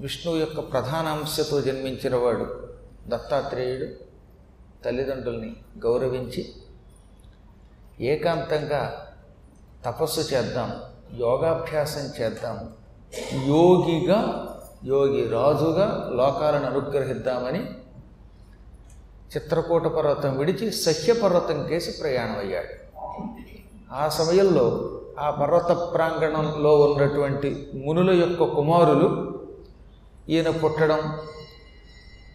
విష్ణువు యొక్క ప్రధాన అంశతో జన్మించిన వాడు దత్తాత్రేయుడు. తల్లిదండ్రుల్ని గౌరవించి ఏకాంతంగా తపస్సు చేద్దాం యోగాభ్యాసం చేద్దాం యోగిగా యోగి రాజుగా లోకాలను అనుగ్రహిద్దామని చిత్రకూట పర్వతం విడిచి సహ్యపర్వతం కేసి ప్రయాణం అయ్యాడు ఆ సమయంలో ఆ పర్వత ప్రాంగణంలో ఉన్నటువంటి మునుల యొక్క కుమారులు ఈయన పుట్టడం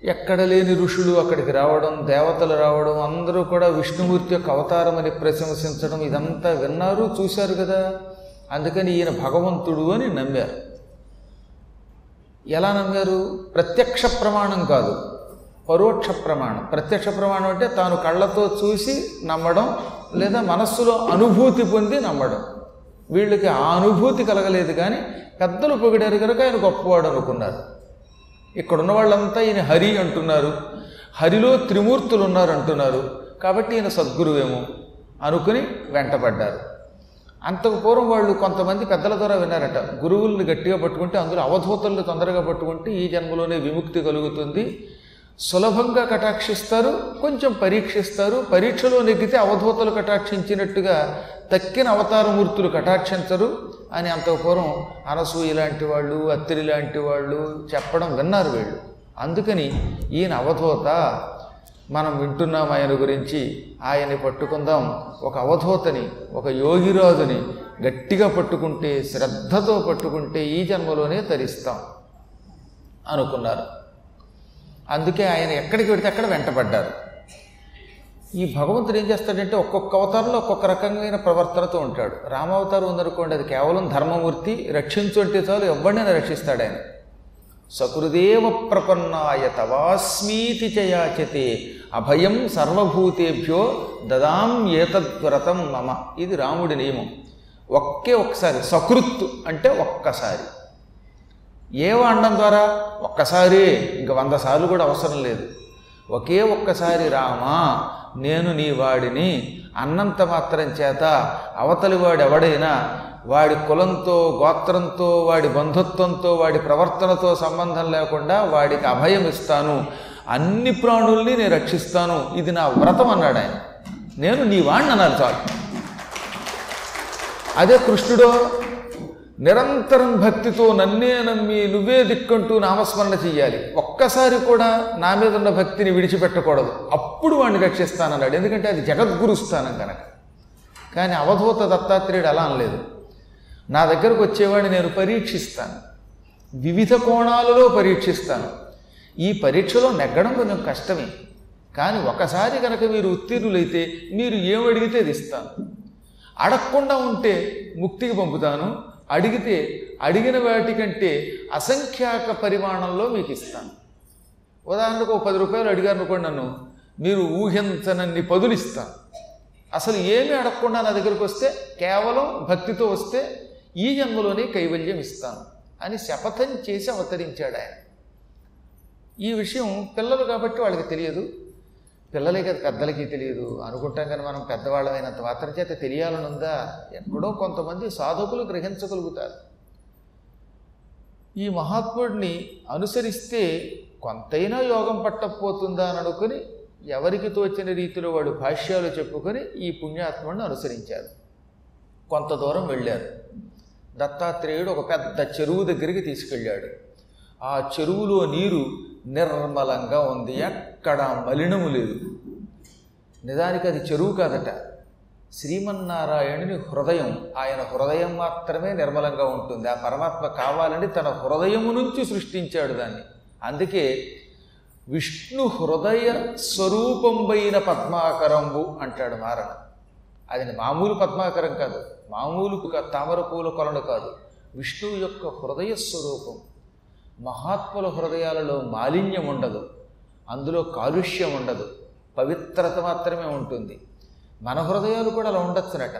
ఎక్కడ లేని ఋషులు అక్కడికి రావడం దేవతలు రావడం అందరూ కూడా విష్ణుమూర్తి యొక్క అవతారమని ప్రశంసించడం ఇదంతా విన్నారు చూశారు కదా. అందుకని ఈయన భగవంతుడు అని నమ్మారు. ఎలా నమ్మారు? ప్రత్యక్ష ప్రమాణం కాదు. పరోక్ష ప్రమాణం. ప్రత్యక్ష ప్రమాణం అంటే తాను కళ్ళతో చూసి నమ్మడం లేదా మనస్సులో అనుభూతి పొంది నమ్మడం. వీళ్ళకి ఆ అనుభూతి కలగలేదు కానీ పెద్దలు పొగిడారు కనుక ఆయన గొప్పవాడు అనుకున్నారు. ఇక్కడ ఉన్న వాళ్ళంతా ఈయన హరి అంటున్నారు. హరిలో త్రిమూర్తులు ఉన్నారు అంటున్నారు కాబట్టి ఈయన సద్గురువేమో అనుకుని వెంటపడ్డారు అంతకు పూర్వం వాళ్ళు కొంతమంది పెద్దల ద్వారా విన్నారట. గురువుల్ని గట్టిగా పట్టుకుంటే అందులో అవధూతల్ని తొందరగా పట్టుకుంటే ఈ జన్మలోనే విముక్తి కలుగుతుంది. సులభంగా కటాక్షిస్తారు కొంచెం పరీక్షిస్తారు. పరీక్షలో నెగ్గితే అవధూతలు కటాక్షించినట్టుగా తక్కిన అవతారమూర్తులు కటాక్షించరు అని అంతకు పూర్వం అనసూయ లాంటి వాళ్ళు అత్తిరి లాంటి వాళ్ళు చెప్పడం విన్నారు వీళ్ళు. అందుకని ఈయన అవధూత మనం వింటున్నాం ఆయన గురించి ఆయన్ని పట్టుకుందాం ఒక అవధూతని ఒక యోగిరాజుని గట్టిగా పట్టుకుంటే శ్రద్ధతో పట్టుకుంటే ఈ జన్మలోనే తరిస్తాం అనుకున్నారు. అందుకే ఆయన ఎక్కడికి వెడితే అక్కడ వెంటబడ్డారు. ఈ భగవంతుడు ఏం చేస్తాడంటే ఒక్కొక్క అవతారంలో ఒక్కొక్క రకమైన ప్రవర్తనతో ఉంటాడు. రామావతారం ఉందనుకోండి అది కేవలం ధర్మమూర్తి రక్షించు అంటే చాలు ఎవరినైనా రక్షిస్తాడు ఆయన. సకృదేవ ప్రపన్నాయ తవాస్మీతి చయాచతే అభయం సర్వభూతేభ్యో దదాం ఏతద్వ్రతం మమ. ఇది రాముడి నియమం. ఒకే ఒక్కసారి సకృత్ అంటే ఒక్కసారి. ఏ వాడడం ద్వారా ఒక్కసారి ఇంక వంద సార్లు కూడా అవసరం లేదు. ఒకే ఒక్కసారి రామా నేను నీ వాడిని అన్నంత మాత్రం చేత అవతలి వాడు ఎవడైనా వాడి కులంతో గోత్రంతో వాడి బంధుత్వంతో వాడి ప్రవర్తనతో సంబంధం లేకుండా వాడికి అభయం ఇస్తాను. అన్ని ప్రాణుల్ని నేను రక్షిస్తాను. ఇది నా వ్రతం అన్నాడు ఆయన. నేను నీ వాణ్ణి అన్నారు చాలు. అదే కృష్ణుడో నిరంతరం భక్తితో నన్నే నమ్మి నువ్వే దిక్కంటూ నామస్మరణ చెయ్యాలి. ఒక్కసారి కూడా నా మీద ఉన్న భక్తిని విడిచిపెట్టకూడదు. అప్పుడు వాడిని రక్షిస్తానన్నాడు. ఎందుకంటే అది జగద్గురు స్థానం కనుక కానీ అవధూత దత్తాత్రేయుడు అలా అనలేదు. నా దగ్గరకు వచ్చేవాడిని నేను పరీక్షిస్తాను. వివిధ కోణాలలో పరీక్షిస్తాను. ఈ పరీక్షలో నెగ్గడం కొంచెం కష్టమే. కానీ ఒకసారి కనుక మీరు ఉత్తీర్ణులైతే మీరు ఏమడిగితే అది ఇస్తాను. అడగకుండా ఉంటే ముక్తికి పంపుతాను. అడిగితే అడిగిన వాటికంటే అసంఖ్యాక పరిమాణంలో మీకు ఇస్తాను. ఉదాహరణకు ఒక పది రూపాయలు అడిగారు అనుకోండి నన్ను మీరు ఊహించనన్ని పదులు ఇస్తాను. అసలు ఏమి అడగకుండా నా దగ్గరికి వస్తే కేవలం భక్తితో వస్తే ఈ జన్మలోనే కైవల్యం ఇస్తాను అని శపథం చేసి అవతరించాడు ఆయన. ఈ విషయం పిల్లలు కాబట్టి వాళ్ళకి తెలియదు. పిల్లలే కదా పెద్దలకి తెలియదు. అనుకుంటాం కానీ మనం పెద్దవాళ్ళమైనంత మాత్రం చేత తెలియాలని ఉందా ఎక్కడో కొంతమంది సాధకులు గ్రహించగలుగుతారు. ఈ మహాత్ముడిని అనుసరిస్తే కొంతైనా యోగం పట్టకపోతుందా అని అనుకుని ఎవరికి తోచిన రీతిలో వాడు భాష్యాలు చెప్పుకొని ఈ పుణ్యాత్ముడిని అనుసరించారు. కొంత దూరం వెళ్ళారు. దత్తాత్రేయుడు ఒక పెద్ద చెరువు దగ్గరికి తీసుకెళ్ళాడు. ఆ చెరువులో నీరు నిర్మలంగా ఉంది. ఎక్కడ మలినము లేదు. నిజానికి అది చెరువు కాదట. శ్రీమన్నారాయణుని హృదయం ఆయన హృదయం మాత్రమే నిర్మలంగా ఉంటుంది. ఆ పరమాత్మ కావాలని తన హృదయము నుంచి సృష్టించాడు దాన్ని. అందుకే విష్ణు హృదయ స్వరూపంబైన పద్మాకరంబు అంటాడు మారణ. అది మామూలు పద్మాకరం కాదు. మామూలు తామర పూల కొలను కాదు. విష్ణువు యొక్క హృదయ స్వరూపం. మహాత్ముల హృదయాలలో మాలిన్యం ఉండదు. అందులో కాలుష్యం ఉండదు. పవిత్రత మాత్రమే ఉంటుంది. మన హృదయాలు కూడా అలా ఉండొచ్చునట.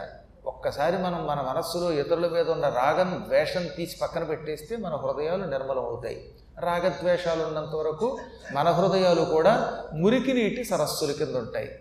ఒక్కసారి మనం మన మనస్సులో ఇతరుల మీద ఉన్న రాగం ద్వేషం తీసి పక్కన పెట్టేస్తే మన హృదయాలు నిర్మలం అవుతాయి రాగద్వేషాలు ఉన్నంత వరకు మన హృదయాలు కూడా మురికి నీటి సరస్సుల కింద ఉంటాయి.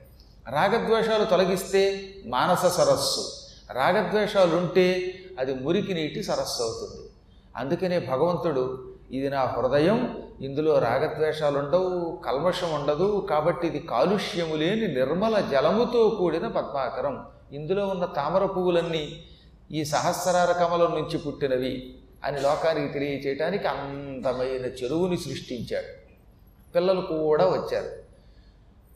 రాగద్వేషాలు తొలగిస్తే మానస సరస్సు. రాగద్వేషాలు ఉంటే అది మురికి నీటి సరస్సు అవుతుంది. అందుకనే భగవంతుడు ఇది నా హృదయం ఇందులో రాగద్వేషాలు ఉండవు కల్మషం ఉండదు కాబట్టి ఇది కాలుష్యము లేని నిర్మల జలముతో కూడిన పద్మాకరం. ఇందులో ఉన్న తామర పువ్వులన్నీ ఈ సహస్రార కమలం నుంచి పుట్టినవి అని లోకానికి తెలియచేయటానికి అందమైన చెరువుని సృష్టించాడు. పిల్లలు కూడా వచ్చారు.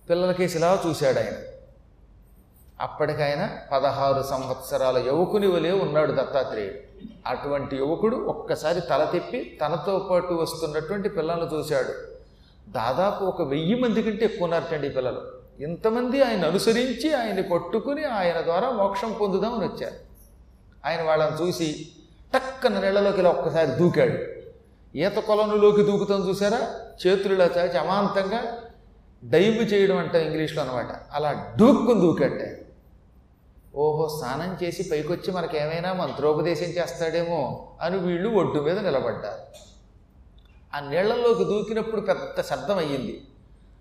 పిల్లలకేసి ఇలా చూశాడు ఆయన. అప్పటికైనా పదహారు సంవత్సరాల యువకుని వలె ఉన్నాడు దత్తాత్రేయుడు. అటువంటి యువకుడు ఒక్కసారి తల తిప్పి తనతో పాటు వస్తున్నటువంటి పిల్లలను చూశాడు. దాదాపు ఒక వెయ్యి మంది కంటే ఎక్కువ ఉన్నారటండి ఈ పిల్లలు. ఇంతమంది ఆయన అనుసరించి ఆయన్ని పట్టుకుని ఆయన ద్వారా మోక్షం పొందుదామని వచ్చారు. ఆయన వాళ్ళని చూసి టక్కన నీళ్ళలోకి ఇలా ఒక్కసారి దూకాడు. ఈత కొలనులోకి దూకుతాం చూసారా చేతులు ఇలా చాచి అమాంతంగా డైవ్ చేయడం అంట ఇంగ్లీష్లో అనమాట అలా డూక్కుని దూకంటే ఓహో స్నానం చేసి పైకొచ్చి మనకేమైనా మంత్రోపదేశం చేస్తాడేమో అని వీళ్ళు ఒడ్డు మీద నిలబడ్డారు. ఆ నీళ్ళలోకి దూకినప్పుడు పెద్ద శబ్దం అయ్యింది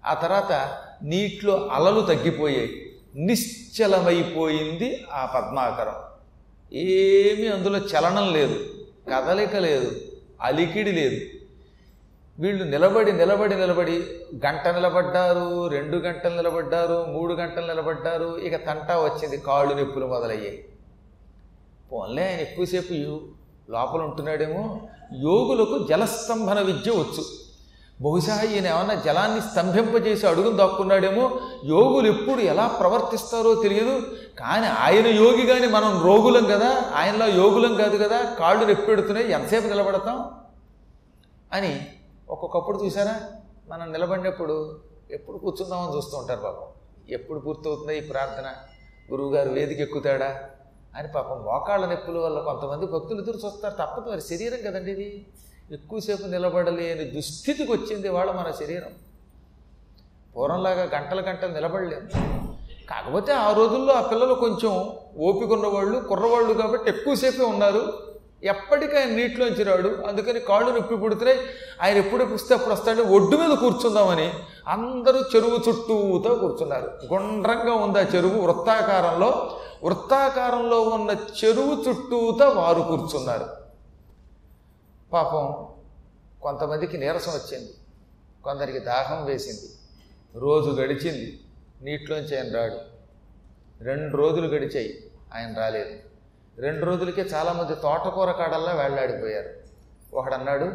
ఆ తర్వాత నీటిలో అలలు తగ్గిపోయాయి. నిశ్చలమైపోయింది ఆ పద్మాకరం. ఏమీ అందులో చలనం లేదు. కదలిక లేదు. అలికిడి లేదు. వీళ్ళు నిలబడి నిలబడి నిలబడి గంట నిలబడ్డారు రెండు గంటలు నిలబడ్డారు మూడు గంటలు నిలబడ్డారు ఇక తంటా వచ్చింది కాళ్ళు నొప్పులు మొదలయ్యాయి. పోన్లే ఆయన ఎక్కువసేపు యో- లోపల ఉంటున్నాడేమో యోగులకు జలస్తంభన విద్య వచ్చు. బహుశా ఈయన ఏమన్నా జలాన్ని స్తంభింపజేసి అడుగును దాక్కున్నాడేమో యోగులు ఎప్పుడు ఎలా ప్రవర్తిస్తారో తెలియదు కానీ ఆయన యోగి కానీ మనం రోగులం కదా ఆయనలా యోగులం కాదు కదా కాళ్ళు నొప్పెడుతున్నాయి ఎంతసేపు నిలబడతాం? అని ఒక్కొక్కప్పుడు చూసారా? మనం నిలబడినప్పుడు ఎప్పుడు కూర్చుందామని చూస్తూ ఉంటారు పాపం. ఎప్పుడు పూర్తవుతుందా ఈ ప్రార్థన? గురువుగారు వేదిక ఎక్కుతాడా అని పాపం మోకాళ్ళ నొప్పుల వల్ల కొంతమంది భక్తులు ఎదురు చూస్తారు తప్పదు. మరి శరీరం కదండి ఇది. ఎక్కువసేపు నిలబడలేని దుస్థితికి వచ్చింది వాళ్ళ మన శరీరం. పూర్వంలాగా గంటల గంటలు నిలబడలేము కాకపోతే ఆ రోజుల్లో ఆ పిల్లలు కొంచెం ఓపిక ఉన్నవాళ్ళు కుర్రవాళ్ళు కాబట్టి ఎక్కువసేపే ఉన్నారు. ఎప్పటికీ ఆయన నీటిలోంచి రాడు. అందుకని కాళ్ళు నొప్పి పుడుతున్నాయి ఆయన ఎప్పుడు వస్తే అప్పుడు వస్తాడు. ఒడ్డు మీద కూర్చుందామని అందరూ చెరువు చుట్టూతో కూర్చున్నారు. గుండ్రంగా ఉంది ఆ చెరువు. వృత్తాకారంలో వృత్తాకారంలో ఉన్న చెరువు చుట్టూతో వారు కూర్చున్నారు. పాపం కొంతమందికి నీరసం వచ్చింది. కొందరికి దాహం వేసింది. రోజు గడిచింది. నీటిలోంచి ఆయన రాడు. రెండు రోజులు గడిచాయి. ఆయన రాలేదు. రెండు రోజులకే చాలామంది తోటకూర కాడల్లా వెళ్ళాడిపోయారు. ఒకడన్నాడు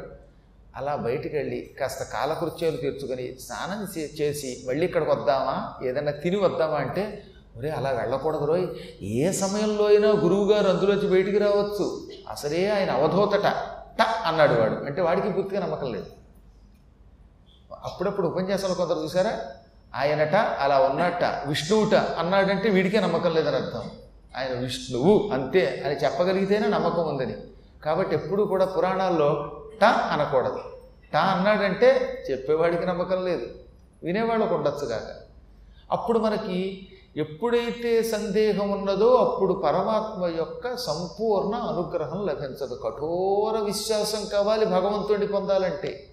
అలా బయటికి వెళ్ళి కాస్త కాలకృత్యాలు తీర్చుకొని స్నానం చే- చేసి మళ్ళీ ఇక్కడికి వద్దామా? ఏదైనా తిని వద్దామా? అంటే ఒరే అలా వెళ్ళకూడదు రోయ్. ఏ సమయంలో అయినా గురువుగారు అందులోంచి బయటికి రావచ్చు. అసలే ఆయన అవధూతట. ట అన్నాడు వాడు. అంటే వాడికి పూర్తిగా నమ్మకం లేదు. అప్పుడప్పుడు ఉపన్యాసాలు కొందరు చూసారా? ఆయనట అలా ఉన్నట్ట విష్ణువుట అన్నాడంటే వీడికే నమ్మకం లేదని అర్థం. ఆయన విష్ణువు అంతే అని చెప్పగలిగితేనే నమ్మకం ఉందని. కాబట్టి ఎప్పుడు కూడా పురాణాల్లో ట అనకూడదు. ట అన్నాడంటే చెప్పేవాడికి నమ్మకం లేదు. వినేవాళ్ళకు ఉండొచ్చు కాక. అప్పుడు మనకి ఎప్పుడైతే సందేహం ఉన్నదో అప్పుడు పరమాత్మ యొక్క సంపూర్ణ అనుగ్రహం లభించదు. కఠోర విశ్వాసం కావాలి భగవంతుడిని పొందాలంటే.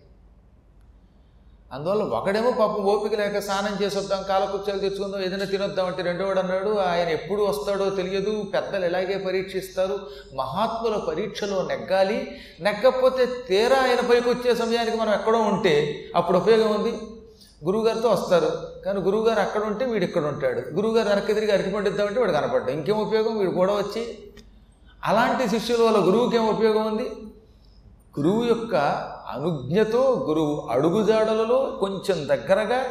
అందువల్ల ఒకడేమో పాపం ఓపిక లేక స్నానం చేసి వద్దాం కాలకుర్చాలు తెచ్చుకుందాం ఏదైనా తినొద్దాం అంటే రెండోవాడు అన్నాడు ఆయన ఎప్పుడు వస్తాడో తెలియదు పెద్దలు ఎలాగే పరీక్షిస్తారు మహాత్ముల పరీక్షలో నెగ్గాలి నెగ్గకపోతే తీరా ఆయన పైకి వచ్చే సమయానికి మనం ఎక్కడో ఉంటే అప్పుడు ఉపయోగం ఉంది. గురువుగారితో వస్తారు కానీ గురువుగారు అక్కడ ఉంటే వీడు ఇక్కడ ఉంటాడు. గురువుగారు వెనక్కి తిరిగి అరటి పండిద్దామంటే వాడు కనపడ్డాడు. ఇంకేం ఉపయోగం? వీడు కూడా వచ్చి అలాంటి శిష్యుల వల్ల గురువుకి ఏం ఉపయోగం ఉంది? గురువు యొక్క అనుజ్ఞతో గురువు అడుగుజాడలలో కొంచెం దగ్గరగా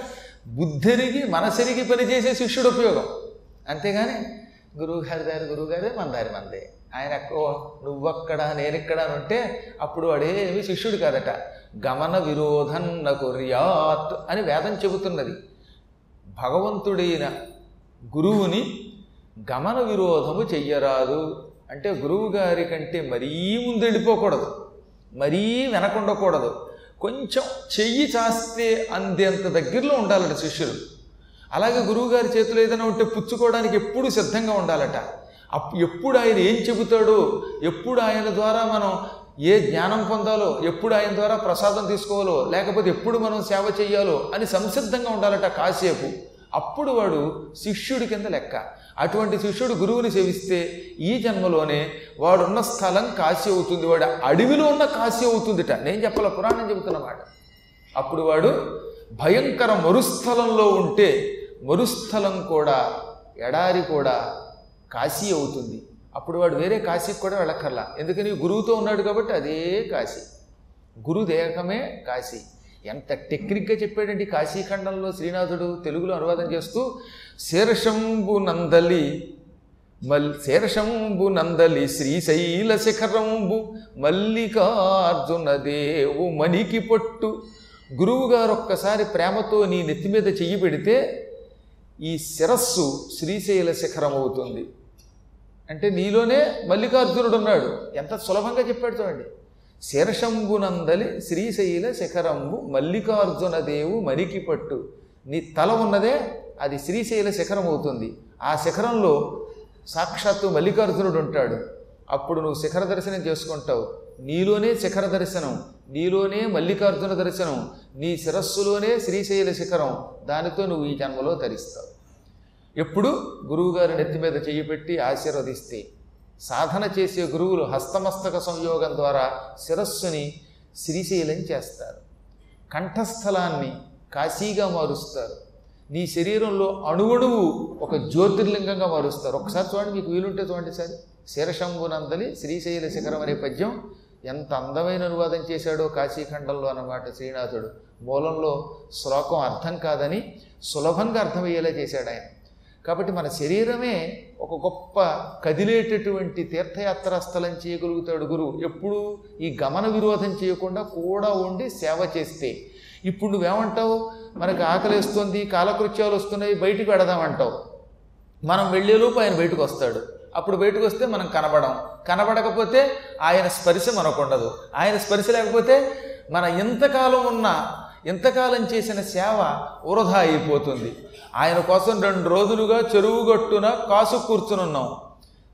బుద్ధిరిగి మనసెరిగి పనిచేసే శిష్యుడు ఉపయోగం. అంతేగాని గురువుగారి దారి గురువు గారే మన దారి మందే ఆయన ఎక్కో నువ్వక్కడ నేనిక్కడ అని ఉంటే అప్పుడు వాడేమి శిష్యుడు కాదట. గమన విరోధన్న కుర్యాత్ అని వేదం చెబుతున్నది. భగవంతుడైన గురువుని గమన విరోధము చెయ్యరాదు. అంటే గురువు గారి కంటే మరీ ముందు వెళ్ళిపోకూడదు మరీ వెనకుండకూడదు. కొంచెం చెయ్యి చాస్తే అందేంత దగ్గరలో ఉండాలట శిష్యులు. అలాగే గురువుగారి చేతిలో ఏదైనా ఉంటే పుచ్చుకోవడానికి ఎప్పుడు సిద్ధంగా ఉండాలట. అప్ ఎప్పుడు ఆయన ఏం చెబుతాడో ఎప్పుడు ఆయన ద్వారా మనం ఏ జ్ఞానం పొందాలో ఎప్పుడు ఆయన ద్వారా ప్రసాదం తీసుకోవాలో లేకపోతే ఎప్పుడు మనం సేవ చేయాలో అని సంసిద్ధంగా ఉండాలట కాసేపు. అప్పుడు వాడు శిష్యుడి కింద లెక్క. అటువంటి శిష్యుడు గురువుని సేవిస్తే ఈ జన్మలోనే వాడున్న స్థలం కాశీ అవుతుంది వాడు అడవిలో ఉన్న కాశీ అవుతుందిట. నేను చెప్పాల? పురాణం చెబుతున్నమాట అప్పుడు వాడు భయంకర మరుస్థలంలో ఉంటే మరుస్థలం కూడా ఎడారి కూడా కాశీ అవుతుంది. అప్పుడు వాడు వేరే కాశీకి కూడా వెళ్ళక్కర్లా. ఎందుకని? గురువుతో ఉన్నాడు కాబట్టి అదే కాశీ. గురుదేహమే కాశీ. ఎంత టెక్నిక్గా చెప్పాడండి కాశీఖండంలో శ్రీనాథుడు తెలుగులో అనువాదం చేస్తూ శీర్షంబు నందలి మల్ శీర్షంబు నందలి శ్రీశైల శిఖరంబు మల్లికార్జున దేవు మణికి పొట్టు. గురువుగారు ఒక్కసారి ప్రేమతో నీ నెత్తి మీద చెయ్యి పెడితే ఈ శిరస్సు శ్రీశైల శిఖరం అవుతుంది. అంటే నీలోనే మల్లికార్జునుడు ఉన్నాడు. ఎంత సులభంగా చెప్పాడు చూడండి. శీర్షంబునందలి శ్రీశైల శిఖరంబు మల్లికార్జున దేవు మరికి పట్టు నీ తల ఉన్నదే అది శ్రీశైల శిఖరం అవుతుంది. ఆ శిఖరంలో సాక్షాత్తు మల్లికార్జునుడు ఉంటాడు. అప్పుడు నువ్వు శిఖర దర్శనం చేసుకుంటావు. నీలోనే శిఖర దర్శనం నీలోనే మల్లికార్జున దర్శనం నీ శిరస్సులోనే శ్రీశైల శిఖరం. దానితో నువ్వు ఈ జన్మలో ధరిస్తావు ఎప్పుడు గురువుగారి నెత్తి మీద చేయి పెట్టి ఆశీర్వదిస్తే సాధన చేసే గురువులు హస్తమస్తక సంయోగం ద్వారా శిరస్సుని శ్రీశైలం చేస్తారు. కంఠస్థలాన్ని కాశీగా మారుస్తారు. నీ శరీరంలో అణువణువు ఒక జ్యోతిర్లింగంగా మారుస్తారు. ఒకసారి చూడండి మీకు వీలుంటే చూడండి సార్. శీర్షంబునందలి శ్రీశైల శిఖరం అనే పద్యం ఎంత అందమైన అనువాదం చేశాడో కాశీఖండంలో అన్నమాట శ్రీనాథుడు. మూలంలో శ్లోకం అర్థం కాదని సులభంగా అర్థమయ్యేలా చేశాడు ఆయన. కాబట్టి మన శరీరమే ఒక గొప్ప కదిలేటటువంటి తీర్థయాత్రా స్థలం చేయగలుగుతాడు గురువు ఎప్పుడూ ఈ గమన విరోధం చేయకుండా కూడా ఉండి సేవ చేస్తే. ఇప్పుడు నువ్వేమంటావు? మనకి ఆకలిస్తుంది కాలకృత్యాలు వస్తున్నాయి బయటికి వెడదామంటావు మనం వెళ్ళేలోపు ఆయన బయటకు వస్తాడు. అప్పుడు బయటకు వస్తే మనం కనబడం. కనబడకపోతే ఆయన స్పర్శ మనకు ఉండదు ఆయన స్పర్శ లేకపోతే మన ఎంతకాలం ఉన్న ఇంతకాలం చేసిన సేవ వృధా అయిపోతుంది. ఆయన కోసం రెండు రోజులుగా చెరువు గట్టున కాసు కూర్చునున్నాం.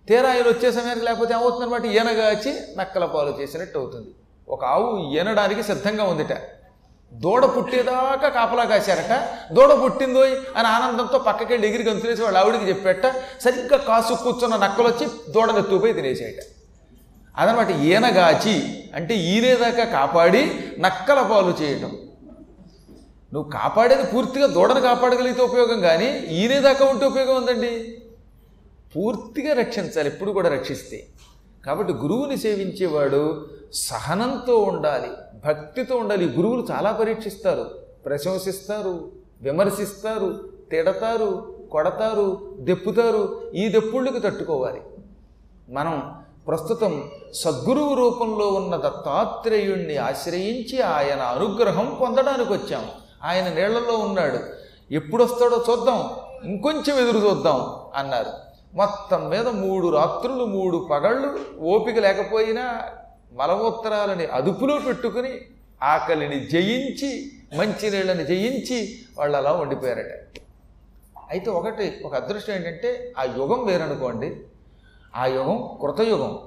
తీరా ఆయన వచ్చే సమయానికి లేకపోతే ఏమవుతుందన్నమాట ఈనగాచి నక్కల పాలు చేసినట్టు అవుతుంది. ఒక ఆవు ఈనడానికి సిద్ధంగా ఉందిట. దూడ పుట్టేదాకా కాపలా కాశారట. దూడ పుట్టిందో అని ఆనందంతో పక్కకెళ్ళి ఎగిరి గంతులేసి వాళ్ళ ఆవిడికి చెప్పేట. సరిగ్గా కాసు కూర్చున్న నక్కలు వచ్చి దూడను ఎత్తుకుపోయి తినేసేయట అదనమాట ఈనగాచి అంటే ఈనేదాకా కాపాడి నక్కల పాలు చేయటం. నువ్వు కాపాడేది పూర్తిగా దూడను కాపాడగలిగితే ఉపయోగం కానీ ఈనేదాకా ఉంటే ఉపయోగం ఉందండి. పూర్తిగా రక్షించాలి ఎప్పుడు కూడా రక్షిస్తే. కాబట్టి గురువుని సేవించేవాడు సహనంతో ఉండాలి భక్తితో ఉండాలి. గురువులు చాలా పరీక్షిస్తారు ప్రశంసిస్తారు విమర్శిస్తారు తిడతారు కొడతారు దెప్పుతారు. ఈ దెప్పుళ్ళకి తట్టుకోవాలి. మనం ప్రస్తుతం సద్గురువు రూపంలో ఉన్న దత్తాత్రేయుణ్ణి ఆశ్రయించి ఆయన అనుగ్రహం పొందడానికి వచ్చాము ఆయన నీళ్ళలో ఉన్నాడు. ఎప్పుడు వస్తాడో చూద్దాం. ఇంకొంచెం ఎదురు చూద్దాం అన్నారు. మొత్తం మీద మూడు రాత్రులు మూడు పగళ్ళు ఓపిక లేకపోయినా మలమూత్రాలని అదుపులో పెట్టుకుని ఆకలిని జయించి మంచినీళ్ళని జయించి వాళ్ళు అలా ఉండిపోయారట. అయితే ఒకటి ఒక అదృష్టం ఏంటంటే ఆ యుగం వేరనుకోండి. ఆ యుగం కృతయుగం.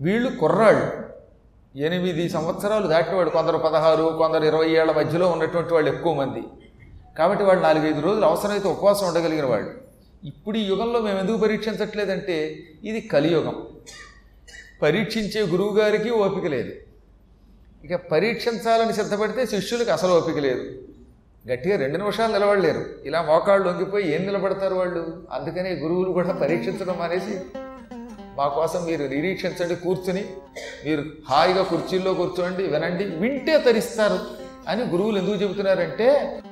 వీళ్ళు కుర్రాళ్ళు. ఎనిమిది సంవత్సరాలు దాటినవాడు. కొందరు పదహారు కొందరు ఇరవై ఏళ్ళ మధ్యలో ఉన్నటువంటి వాళ్ళు ఎక్కువ మంది. కాబట్టి వాళ్ళు నాలుగైదు రోజులు అవసరమైతే ఉపవాసం ఉండగలిగిన వాళ్ళు. ఇప్పుడు ఈ యుగంలో మేము ఎందుకు పరీక్షించట్లేదంటే ఇది కలియుగం. పరీక్షించే గురువు గారికి ఓపిక లేదు. ఇక పరీక్షించాలని సిద్ధపడితే శిష్యులకు అసలు ఓపిక లేదు. గట్టిగా రెండు నిమిషాలు నిలబడలేరు. ఇలా మోకాళ్ళు వంగిపోయి ఏం నిలబడతారు వాళ్ళు? అందుకనే గురువులు కూడా పరీక్షించడం అనేసి మా కోసం మీరు నిరీక్షించండి కూర్చుని. మీరు హాయిగా కుర్చీల్లో కూర్చోండి వినండి వింటే తరిస్తారు. అని గురువులు ఎందుకు చెబుతున్నారంటే